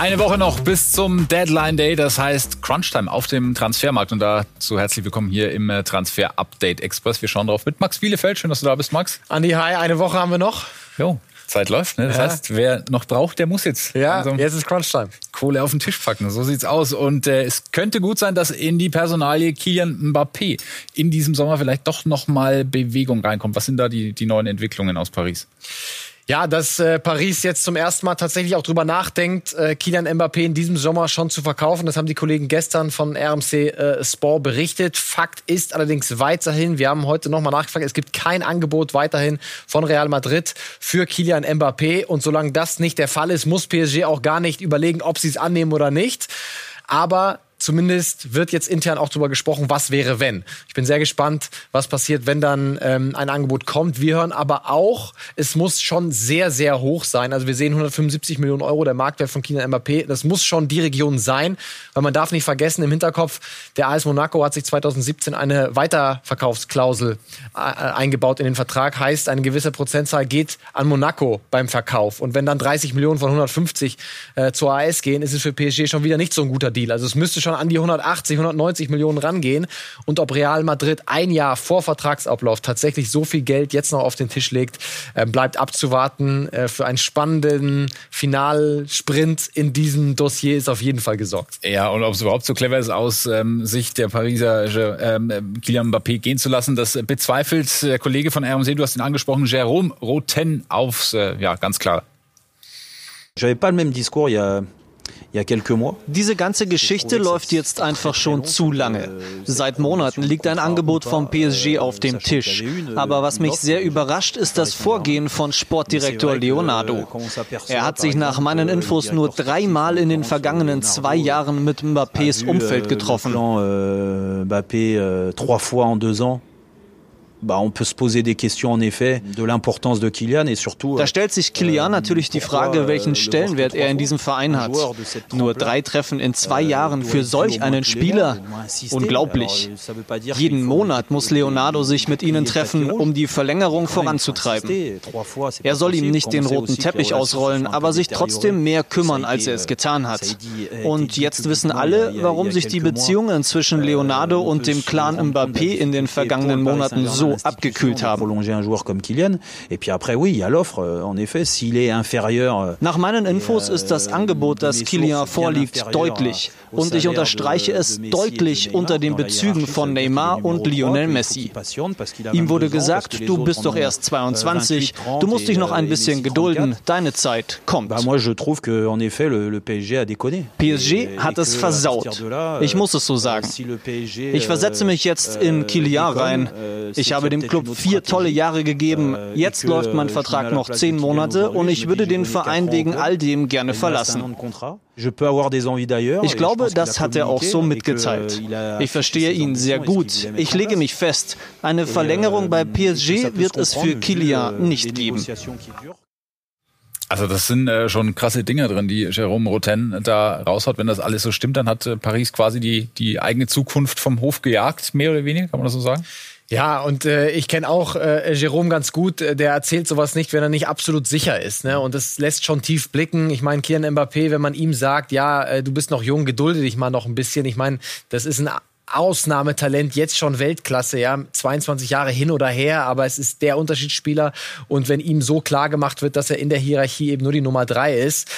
Eine Woche noch bis zum Deadline Day, das heißt Crunchtime auf dem Transfermarkt. Und dazu herzlich willkommen hier im äh, Transfer Update Express. Wir schauen drauf mit Max Bielefeld. Schön, dass du da bist, Max. Andi, hi, eine Woche haben wir noch. Jo, Zeit läuft. Ne? Das ja. heißt, wer noch braucht, der muss jetzt. Ja, also jetzt ist Crunchtime. Kohle auf den Tisch packen. So sieht's aus. Und äh, es könnte gut sein, dass in die Personalie Kilian Mbappé in diesem Sommer vielleicht doch noch mal Bewegung reinkommt. Was sind da die, die neuen Entwicklungen aus Paris? Ja, dass äh, Paris jetzt zum ersten Mal tatsächlich auch drüber nachdenkt, äh, Kylian Mbappé in diesem Sommer schon zu verkaufen. Das haben die Kollegen gestern von RMC äh, Sport berichtet. Fakt ist allerdings weiterhin, wir haben heute nochmal nachgefragt, es gibt kein Angebot weiterhin von Real Madrid für Kylian Mbappé. Und solange das nicht der Fall ist, muss PSG auch gar nicht überlegen, ob sie es annehmen oder nicht. Aber zumindest wird jetzt intern auch darüber gesprochen, was wäre, wenn. Ich bin sehr gespannt, was passiert, wenn dann ähm, ein Angebot kommt. Wir hören aber auch, es muss schon sehr, sehr hoch sein. Also wir sehen 175 Millionen Euro der Marktwert von Kylian Mbappé. Das muss schon die Region sein, weil man darf nicht vergessen, im Hinterkopf, der AS Monaco hat sich 2017 eine Weiterverkaufsklausel äh, eingebaut in den Vertrag. Heißt, eine gewisse Prozentzahl geht an Monaco beim Verkauf. Und wenn dann 30 Millionen von 150 äh, zur AS gehen, ist es für PSG schon wieder nicht so ein guter Deal. Also es müsste schon schon an die 180, 190 Millionen rangehen. Und ob Real Madrid ein Jahr vor Vertragsablauf tatsächlich so viel Geld jetzt noch auf den Tisch legt, äh, bleibt abzuwarten. Äh, für einen spannenden Finalsprint in diesem Dossier ist auf jeden Fall gesorgt. Ja, und ob es überhaupt so clever ist, aus ähm, Sicht der Pariser ähm, Kylian Mbappé gehen zu lassen, das bezweifelt der Kollege von RMC, du hast ihn angesprochen, Jérôme Roten aufs, äh, ja, ganz klar. J'avais pas le même discours il y a, diese ganze Geschichte läuft jetzt einfach schon zu lange. Seit Monaten liegt ein Angebot vom PSG auf dem Tisch. Aber was mich sehr überrascht, ist das Vorgehen von Sportdirektor Leonardo. Er hat sich nach meinen Infos nur dreimal in den vergangenen zwei Jahren mit Mbappés Umfeld getroffen. Mbappé euh, trois fois en deux ans bah, on peut se poser des questions en effet de l'importance de Kylian et surtout. Da stellt sich Kylian euh, natürlich die Frage, welchen Stellenwert er in diesem Verein hat. Nur drei Treffen in zwei euh, Jahren für solch einen Spieler? Unglaublich. Jeden Monat muss Leonardo sich mit ihnen treffen, um die Verlängerung voranzutreiben. Er soll ihm nicht den roten Teppich ausrollen, aber sich trotzdem mehr kümmern, als er es getan hat. Und jetzt wissen alle, warum sich die Beziehungen zwischen Leonardo und dem Clan Mbappé in den vergangenen Monaten so abgekühlt haben. Euh, Nach meinen Infos ist das euh, Angebot, das Kylian vorliegt, deutlich. Und ich unterstreiche es deutlich unter den Bezügen von Neymar und Lionel Messi. Ihm wurde gesagt, du bist doch erst 22, euh, du musst dich noch ein bisschen gedulden, deine Zeit kommt. PSG hat es versaut. Ich muss es so sagen. Ich versetze mich jetzt in Kylian rein. Ich habe habe dem Club vier tolle Jahre gegeben. Äh, Jetzt läuft mein Vertrag noch zehn Monate und ich würde den Verein wegen all dem gerne verlassen. Ich glaube, das hat er auch so mitgeteilt. Ich verstehe ihn sehr gut. Ich lege mich fest, eine Verlängerung bei PSG wird es für Kylian nicht geben. Also das sind äh, schon krasse Dinge drin, die Jérôme Roten da raushaut. Wenn das alles so stimmt, dann hat äh, Paris quasi die, die eigene Zukunft vom Hof gejagt, mehr oder weniger, kann man das so sagen? Ja, und äh, ich kenne auch äh, Jerome ganz gut. Äh, der erzählt sowas nicht, wenn er nicht absolut sicher ist. Ne? Und das lässt schon tief blicken. Ich meine, Kian Mbappé, wenn man ihm sagt, ja, äh, du bist noch jung, gedulde dich mal noch ein bisschen. Ich meine, das ist ein Ausnahmetalent, jetzt schon Weltklasse, ja, 22 Jahre hin oder her, aber es ist der Unterschiedsspieler. Und wenn ihm so klar gemacht wird, dass er in der Hierarchie eben nur die Nummer drei ist,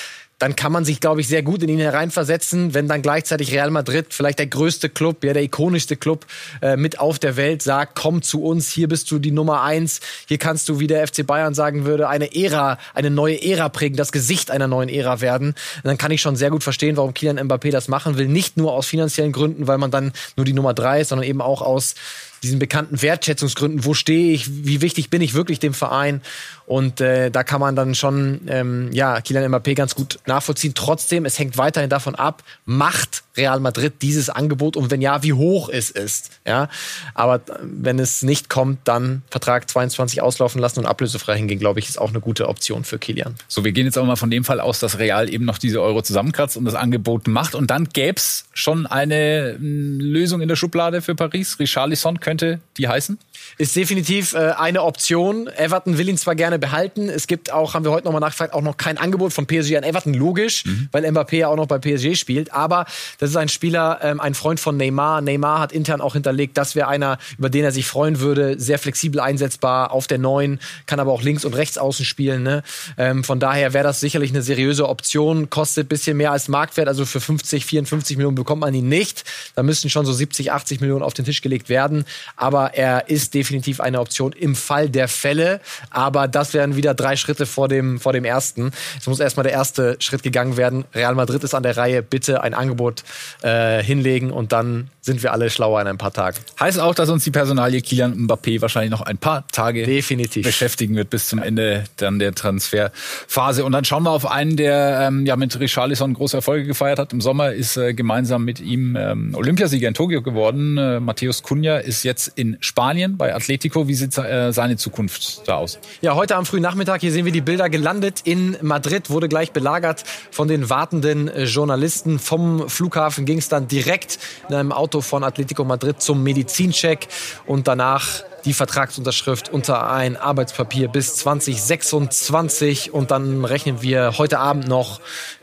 dann kann man sich, glaube ich, sehr gut in ihn hereinversetzen, wenn dann gleichzeitig Real Madrid, vielleicht der größte Club, ja, der ikonischste Club äh, mit auf der Welt, sagt, komm zu uns, hier bist du die Nummer eins, hier kannst du, wie der FC Bayern sagen würde, eine Ära, eine neue Ära prägen, das Gesicht einer neuen Ära werden. Und dann kann ich schon sehr gut verstehen, warum Kylian Mbappé das machen will. Nicht nur aus finanziellen Gründen, weil man dann nur die Nummer drei ist, sondern eben auch aus diesen bekannten Wertschätzungsgründen, wo stehe ich, wie wichtig bin ich wirklich dem Verein. Und äh, da kann man dann schon ähm, ja, Kylian Mbappé ganz gut nachvollziehen. Trotzdem, es hängt weiterhin davon ab, macht Real Madrid dieses Angebot und wenn ja, wie hoch es ist. Ja? Aber wenn es nicht kommt, dann Vertrag 22 auslaufen lassen und ablösefrei hingehen, glaube ich, ist auch eine gute Option für Kilian. So, wir gehen jetzt auch mal von dem Fall aus, dass Real eben noch diese Euro zusammenkratzt und das Angebot macht. Und dann gäbe es schon eine hm, Lösung in der Schublade für Paris. Richarlison könnte könnte die heißen? Ist definitiv äh, eine Option. Everton will ihn zwar gerne behalten. Es gibt auch, haben wir heute nochmal nachgefragt, auch noch kein Angebot von PSG an Everton. Logisch, mhm. weil Mbappé ja auch noch bei PSG spielt. Aber das ist ein Spieler, ähm, ein Freund von Neymar. Neymar hat intern auch hinterlegt, das wäre einer, über den er sich freuen würde. Sehr flexibel einsetzbar auf der Neuen, kann aber auch links und rechts außen spielen. Ne? Ähm, von daher wäre das sicherlich eine seriöse Option. Kostet bisschen mehr als Marktwert. Also für 50, 54 Millionen bekommt man ihn nicht. Da müssten schon so 70, 80 Millionen auf den Tisch gelegt werden. Aber er ist definitiv eine Option im Fall der Fälle. Aber das wären wieder drei Schritte vor dem, vor dem ersten. Es muss erstmal der erste Schritt gegangen werden. Real Madrid ist an der Reihe. Bitte ein Angebot äh, hinlegen und dann sind wir alle schlauer in ein paar Tagen. Heißt auch, dass uns die Personalie Kilian Mbappé wahrscheinlich noch ein paar Tage Definitiv. beschäftigen wird bis zum Ende dann der Transferphase. Und dann schauen wir auf einen, der ähm, ja mit Richarlison große Erfolge gefeiert hat. Im Sommer ist äh, gemeinsam mit ihm ähm, Olympiasieger in Tokio geworden. Äh, Matthäus Cunha ist jetzt in Spanien bei Atletico. Wie sieht äh, seine Zukunft da aus? Ja, heute am frühen Nachmittag, hier sehen wir die Bilder, gelandet in Madrid, wurde gleich belagert von den wartenden äh, Journalisten. Vom Flughafen ging es dann direkt in einem Auto von Atletico Madrid zum Medizincheck und danach die Vertragsunterschrift unter ein Arbeitspapier bis 2026 und dann rechnen wir heute Abend noch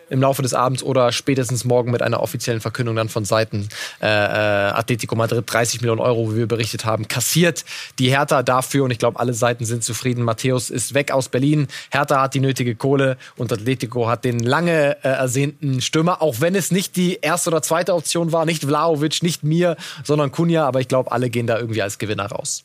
im Laufe des Abends oder spätestens morgen mit einer offiziellen Verkündung dann von Seiten äh, äh Atletico Madrid 30 Millionen Euro, wie wir berichtet haben, kassiert. Die Hertha dafür und ich glaube, alle Seiten sind zufrieden. Matthäus ist weg aus Berlin. Hertha hat die nötige Kohle und Atletico hat den lange äh, ersehnten Stürmer, auch wenn es nicht die erste oder zweite Option war, nicht Vlaovic, nicht mir, sondern Kunja, aber ich glaube, alle gehen da irgendwie als Gewinner raus.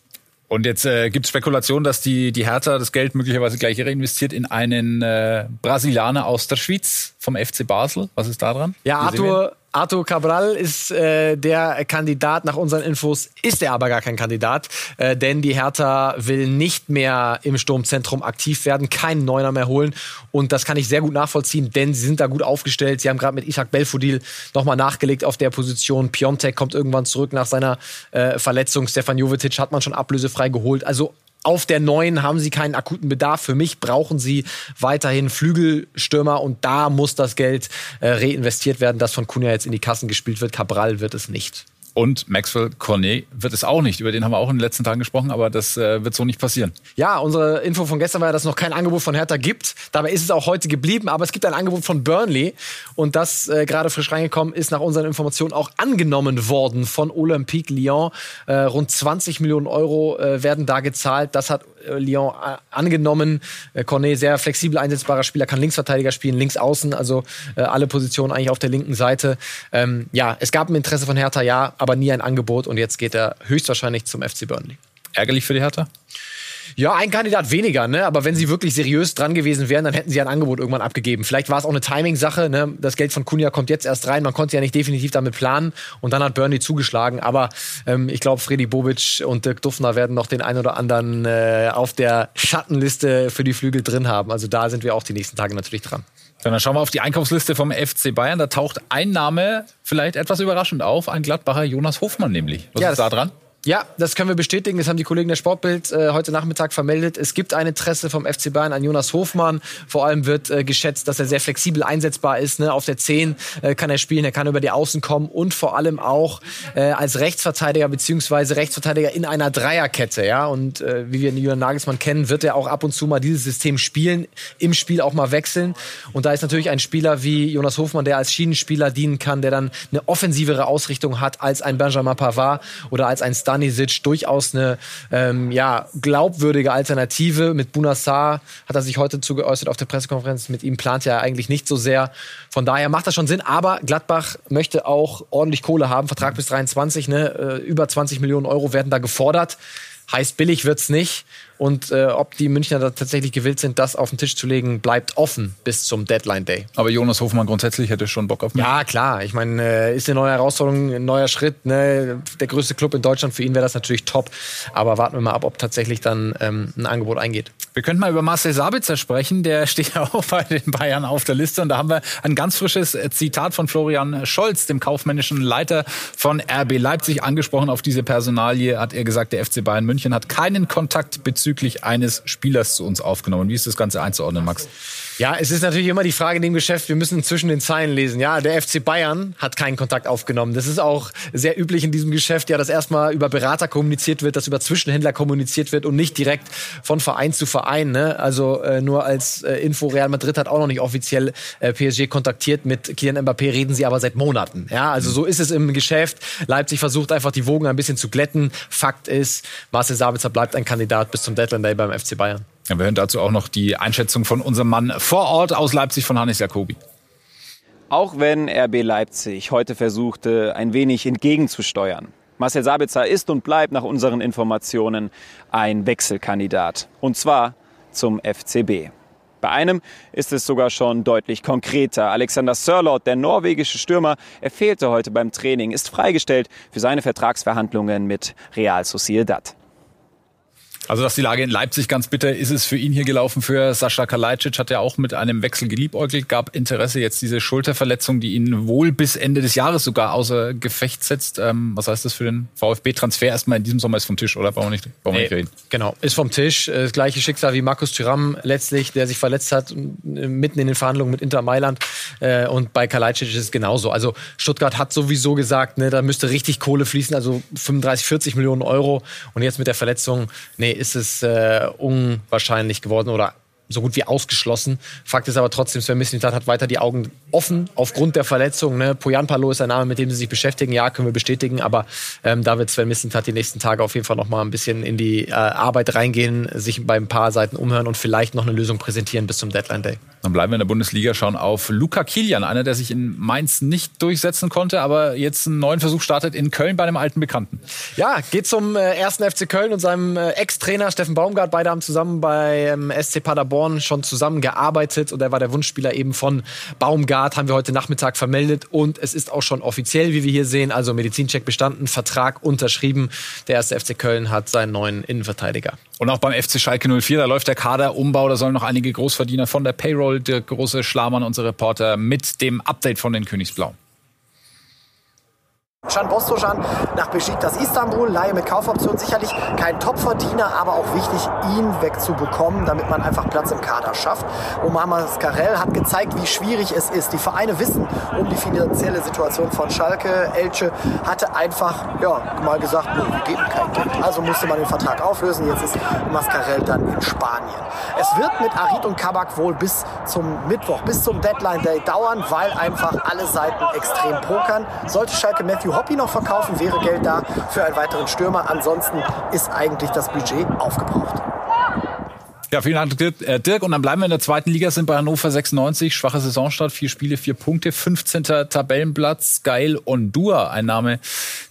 Und jetzt äh, gibt es Spekulationen, dass die, die Hertha das Geld möglicherweise gleich reinvestiert in einen äh, Brasilianer aus der Schweiz vom FC Basel. Was ist da dran? Ja, Arthur, Arthur Cabral ist äh, der Kandidat. Nach unseren Infos ist er aber gar kein Kandidat, äh, denn die Hertha will nicht mehr im Sturmzentrum aktiv werden, keinen Neuner mehr holen. Und das kann ich sehr gut nachvollziehen, denn sie sind da gut aufgestellt. Sie haben gerade mit Isaac Belfodil nochmal nachgelegt auf der Position. Piontek kommt irgendwann zurück nach seiner äh, Verletzung. Stefan Jovetic hat man schon ablösefrei geholt. Also auf der neuen haben sie keinen akuten Bedarf. Für mich brauchen sie weiterhin Flügelstürmer und da muss das Geld äh, reinvestiert werden, das von Kunja jetzt in die Kassen gespielt wird. Cabral wird es nicht. Und Maxwell Cornet wird es auch nicht. Über den haben wir auch in den letzten Tagen gesprochen, aber das äh, wird so nicht passieren. Ja, unsere Info von gestern war ja, dass es noch kein Angebot von Hertha gibt. Dabei ist es auch heute geblieben, aber es gibt ein Angebot von Burnley. Und das äh, gerade frisch reingekommen ist nach unseren Informationen auch angenommen worden von Olympique Lyon. Äh, rund 20 Millionen Euro äh, werden da gezahlt. Das hat Lyon äh, angenommen. Äh, Cornet, sehr flexibel einsetzbarer Spieler, kann Linksverteidiger spielen, links außen, also äh, alle Positionen eigentlich auf der linken Seite. Ähm, ja, es gab ein Interesse von Hertha, ja, aber nie ein Angebot und jetzt geht er höchstwahrscheinlich zum FC Burnley. Ärgerlich für die Hertha? Ja, ein Kandidat weniger, ne? Aber wenn sie wirklich seriös dran gewesen wären, dann hätten sie ein Angebot irgendwann abgegeben. Vielleicht war es auch eine Timing-Sache, ne? Das Geld von Kunja kommt jetzt erst rein. Man konnte ja nicht definitiv damit planen. Und dann hat Burnley zugeschlagen. Aber ähm, ich glaube, Freddy Bobic und Dirk Duffner werden noch den einen oder anderen äh, auf der Schattenliste für die Flügel drin haben. Also da sind wir auch die nächsten Tage natürlich dran. Dann schauen wir auf die Einkaufsliste vom FC Bayern. Da taucht ein Name vielleicht etwas überraschend auf. Ein Gladbacher Jonas Hofmann nämlich. Was ja, ist da dran? Ja, das können wir bestätigen. Das haben die Kollegen der Sportbild äh, heute Nachmittag vermeldet. Es gibt ein Interesse vom FC Bayern an Jonas Hofmann. Vor allem wird äh, geschätzt, dass er sehr flexibel einsetzbar ist. Ne? Auf der 10 äh, kann er spielen, er kann über die Außen kommen und vor allem auch äh, als Rechtsverteidiger beziehungsweise Rechtsverteidiger in einer Dreierkette. Ja, und äh, wie wir Julian Nagelsmann kennen, wird er auch ab und zu mal dieses System spielen, im Spiel auch mal wechseln. Und da ist natürlich ein Spieler wie Jonas Hofmann, der als Schienenspieler dienen kann, der dann eine offensivere Ausrichtung hat als ein Benjamin Pavard oder als ein Star Stanisic durchaus eine ähm, ja, glaubwürdige Alternative. Mit Bunassar hat er sich heute zugeäußert auf der Pressekonferenz. Mit ihm plant er eigentlich nicht so sehr. Von daher macht das schon Sinn. Aber Gladbach möchte auch ordentlich Kohle haben. Vertrag bis 23, ne? Äh, über 20 Millionen Euro werden da gefordert. Heißt billig wird's nicht. Und äh, ob die Münchner da tatsächlich gewillt sind, das auf den Tisch zu legen, bleibt offen bis zum Deadline Day. Aber Jonas Hofmann grundsätzlich hätte schon Bock auf mich. Ja, klar. Ich meine, äh, ist eine neue Herausforderung, ein neuer Schritt. Ne? Der größte Club in Deutschland, für ihn wäre das natürlich top. Aber warten wir mal ab, ob tatsächlich dann ähm, ein Angebot eingeht. Wir könnten mal über Marcel Sabitzer sprechen. Der steht auch bei den Bayern auf der Liste. Und da haben wir ein ganz frisches Zitat von Florian Scholz, dem kaufmännischen Leiter von RB Leipzig, angesprochen auf diese Personalie. Hat er gesagt, der FC Bayern München hat keinen Kontakt bezüglich bezüglich eines Spielers zu uns aufgenommen. Wie ist das Ganze einzuordnen, Max? Ja, es ist natürlich immer die Frage in dem Geschäft, wir müssen zwischen den Zeilen lesen. Ja, der FC Bayern hat keinen Kontakt aufgenommen. Das ist auch sehr üblich in diesem Geschäft, ja, dass erstmal über Berater kommuniziert wird, dass über Zwischenhändler kommuniziert wird und nicht direkt von Verein zu Verein. Ne? Also äh, nur als äh, Info, Real Madrid hat auch noch nicht offiziell äh, PSG kontaktiert. Mit Kylian Mbappé reden sie aber seit Monaten. Ja, also so ist es im Geschäft. Leipzig versucht einfach die Wogen ein bisschen zu glätten. Fakt ist, Marcel Sabitzer bleibt ein Kandidat bis zum Deadline Day beim FC Bayern. Ja, wir hören dazu auch noch die Einschätzung von unserem Mann vor Ort aus Leipzig von Hannes Jacobi. Auch wenn RB Leipzig heute versuchte, ein wenig entgegenzusteuern. Marcel Sabitzer ist und bleibt nach unseren Informationen ein Wechselkandidat. Und zwar zum FCB. Bei einem ist es sogar schon deutlich konkreter. Alexander Sörlot, der norwegische Stürmer, er fehlte heute beim Training, ist freigestellt für seine Vertragsverhandlungen mit Real Sociedad. Also, dass die Lage in Leipzig ganz bitter ist, es für ihn hier gelaufen. Für Sascha Kalajdzic hat er auch mit einem Wechsel geliebäugelt, gab Interesse. Jetzt diese Schulterverletzung, die ihn wohl bis Ende des Jahres sogar außer Gefecht setzt. Ähm, was heißt das für den VfB-Transfer? Erstmal in diesem Sommer ist vom Tisch, oder? Brauchen wir nicht, brauchen wir nicht reden. Genau, ist vom Tisch. Äh, das gleiche Schicksal wie Markus Thuram letztlich, der sich verletzt hat, äh, mitten in den Verhandlungen mit Inter Mailand. Äh, und bei Kalajdzic ist es genauso. Also, Stuttgart hat sowieso gesagt, ne, da müsste richtig Kohle fließen, also 35, 40 Millionen Euro. Und jetzt mit der Verletzung, nee, ist es äh, unwahrscheinlich geworden oder so gut wie ausgeschlossen. Fakt ist aber trotzdem, Sven Mislintat hat weiter die Augen offen aufgrund der Verletzung. Ne? Poyanpalo ist ein Name, mit dem sie sich beschäftigen. Ja, können wir bestätigen. Aber ähm, da wird Sven Mislintat die nächsten Tage auf jeden Fall noch mal ein bisschen in die äh, Arbeit reingehen, sich bei ein paar Seiten umhören und vielleicht noch eine Lösung präsentieren bis zum Deadline Day. Dann bleiben wir in der Bundesliga, schauen auf Luca Kilian, einer, der sich in Mainz nicht durchsetzen konnte, aber jetzt einen neuen Versuch startet in Köln bei einem alten Bekannten. Ja, geht zum äh, ersten FC Köln und seinem äh, Ex-Trainer Steffen Baumgart. Beide haben zusammen beim ähm, SC Paderborn schon zusammengearbeitet und er war der Wunschspieler eben von Baumgart, haben wir heute Nachmittag vermeldet und es ist auch schon offiziell, wie wir hier sehen, also Medizincheck bestanden, Vertrag unterschrieben. Der erste FC Köln hat seinen neuen Innenverteidiger. Und auch beim FC Schalke 04, da läuft der Kaderumbau, da sollen noch einige Großverdiener von der Payroll, der große Schlamann, unser Reporter, mit dem Update von den Königsblauen. Can Bostojan nach Besiktas Istanbul, Laie mit Kaufoption, sicherlich kein Topverdiener, aber auch wichtig, ihn wegzubekommen, damit man einfach Platz im Kader schafft. Omar Mascarell hat gezeigt, wie schwierig es ist. Die Vereine wissen um die finanzielle Situation von Schalke. Elche hatte einfach ja, mal gesagt, wir geben kein Geld. Also musste man den Vertrag auflösen. Jetzt ist Mascarell dann in Spanien. Es wird mit Arid und Kabak wohl bis zum Mittwoch, bis zum Deadline Day dauern, weil einfach alle Seiten extrem pokern. Sollte Schalke Matthew Hoppy noch verkaufen, wäre Geld da für einen weiteren Stürmer. Ansonsten ist eigentlich das Budget aufgebraucht. Ja, vielen Dank, äh, Dirk. Und dann bleiben wir in der zweiten Liga, sind bei Hannover 96. Schwache Saisonstart, vier Spiele, vier Punkte, 15. Tabellenplatz. Geil und Dua, ein Name,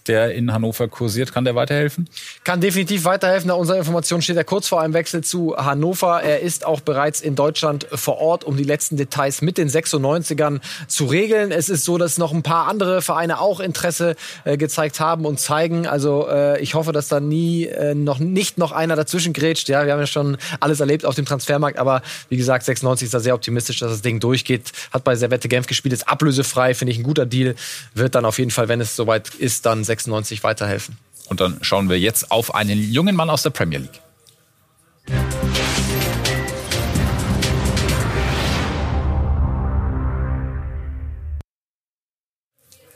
der in Hannover kursiert. Kann der weiterhelfen? Kann definitiv weiterhelfen. Nach unserer Information steht er kurz vor einem Wechsel zu Hannover. Er ist auch bereits in Deutschland vor Ort, um die letzten Details mit den 96ern zu regeln. Es ist so, dass noch ein paar andere Vereine auch Interesse äh, gezeigt haben und zeigen. Also äh, ich hoffe, dass da nie äh, noch nicht noch einer dazwischen grätscht. Ja, wir haben ja schon alles erlebt erlebt auf dem Transfermarkt. Aber wie gesagt, 96 ist da sehr optimistisch, dass das Ding durchgeht. Hat bei Servette Genf gespielt, ist ablösefrei, finde ich ein guter Deal. Wird dann auf jeden Fall, wenn es soweit ist, dann 96 weiterhelfen. Und dann schauen wir jetzt auf einen jungen Mann aus der Premier League.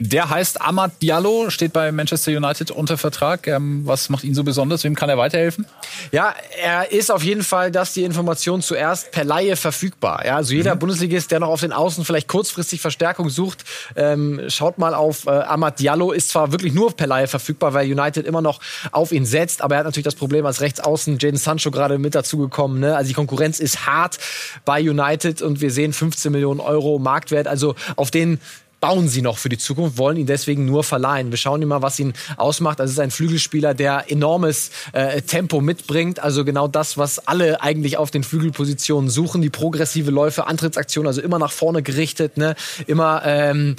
Der heißt Amad Diallo, steht bei Manchester United unter Vertrag. Ähm, was macht ihn so besonders? Wem kann er weiterhelfen? Ja, er ist auf jeden Fall, dass die Information zuerst per Laie verfügbar. Ja, also jeder mhm. Bundesligist, der noch auf den Außen vielleicht kurzfristig Verstärkung sucht, ähm, schaut mal auf äh, Amad Diallo. Ist zwar wirklich nur per Laie verfügbar, weil United immer noch auf ihn setzt, aber er hat natürlich das Problem als Rechtsaußen Jaden Sancho gerade mit dazugekommen. Ne? Also die Konkurrenz ist hart bei United und wir sehen 15 Millionen Euro Marktwert. Also auf den bauen sie noch für die Zukunft, wollen ihn deswegen nur verleihen. Wir schauen immer, was ihn ausmacht. Also es ist ein Flügelspieler, der enormes äh, Tempo mitbringt. Also genau das, was alle eigentlich auf den Flügelpositionen suchen. Die progressive Läufe, Antrittsaktion, also immer nach vorne gerichtet, ne? immer ähm,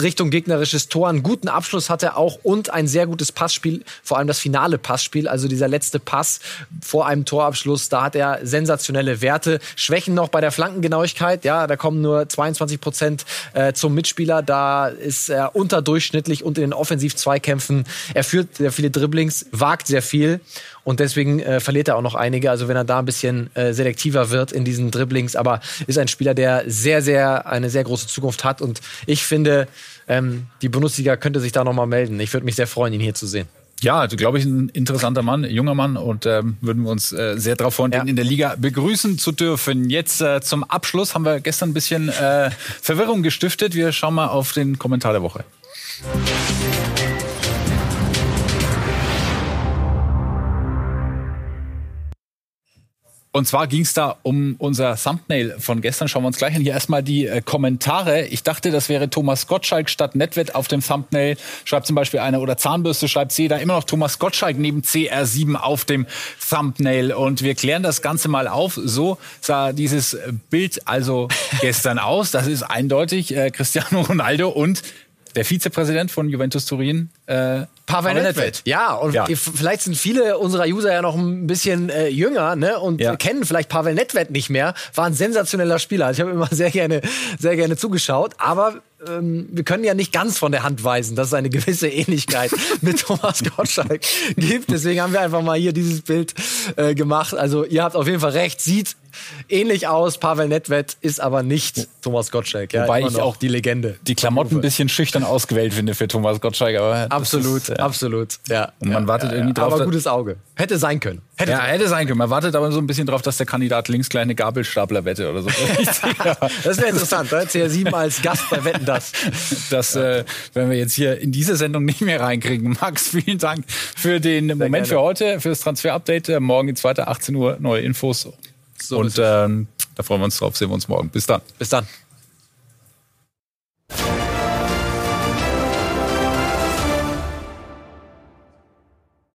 Richtung gegnerisches Tor. Einen guten Abschluss hat er auch und ein sehr gutes Passspiel, vor allem das finale Passspiel, also dieser letzte Pass vor einem Torabschluss. Da hat er sensationelle Werte. Schwächen noch bei der Flankengenauigkeit. Ja, da kommen nur 22 Prozent äh, zum Mitspieler Spieler, da ist er unterdurchschnittlich und in den Offensiv-Zweikämpfen. Er führt sehr viele Dribblings, wagt sehr viel und deswegen äh, verliert er auch noch einige. Also wenn er da ein bisschen äh, selektiver wird in diesen Dribblings, aber ist ein Spieler, der sehr, sehr eine sehr große Zukunft hat und ich finde, ähm, die Bundesliga könnte sich da nochmal melden. Ich würde mich sehr freuen, ihn hier zu sehen. Ja, also glaube ich, ein interessanter Mann, junger Mann und ähm, würden wir uns äh, sehr darauf freuen, ja. den in der Liga begrüßen zu dürfen. Jetzt äh, zum Abschluss haben wir gestern ein bisschen äh, Verwirrung gestiftet. Wir schauen mal auf den Kommentar der Woche. Und zwar ging es da um unser Thumbnail von gestern. Schauen wir uns gleich an. Hier erstmal die äh, Kommentare. Ich dachte, das wäre Thomas Gottschalk statt Netwett auf dem Thumbnail. Schreibt zum Beispiel einer oder Zahnbürste schreibt C. Da immer noch Thomas Gottschalk neben CR7 auf dem Thumbnail. Und wir klären das Ganze mal auf. So sah dieses Bild also gestern aus. Das ist eindeutig äh, Cristiano Ronaldo und der Vizepräsident von Juventus Turin, äh, Pavel Nedved. Ja, und ja. vielleicht sind viele unserer User ja noch ein bisschen äh, jünger ne, und ja. kennen vielleicht Pavel Nedved nicht mehr. War ein sensationeller Spieler. Ich habe immer sehr gerne, sehr gerne zugeschaut. Aber ähm, wir können ja nicht ganz von der Hand weisen, dass es eine gewisse Ähnlichkeit mit Thomas Gottschalk gibt. Deswegen haben wir einfach mal hier dieses Bild äh, gemacht. Also ihr habt auf jeden Fall recht. Sieht ähnlich aus. Pavel Nedved ist aber nicht Thomas Gottschalk. Ja, Wobei ich auch die Legende. Die Klamotten ein bisschen schüchtern ausgewählt finde für Thomas Gottschalk. Aber absolut, ist, ja. absolut. Ja. Und man wartet irgendwie drauf. Aber gutes Auge. Hätte sein können. Hätte, ja, hätte sein können. Man wartet aber so ein bisschen drauf, dass der Kandidat links kleine Gabelstapler wette oder so. das wäre interessant. Ne? CR7 als Gast bei Wetten das. Das äh, werden wir jetzt hier in diese Sendung nicht mehr reinkriegen. Max, vielen Dank für den Sehr Moment gerne. für heute, für das Transfer-Update. Morgen geht's weiter, 18 Uhr, neue Infos. So und ähm, da freuen wir uns drauf. Sehen wir uns morgen. Bis dann. Bis dann.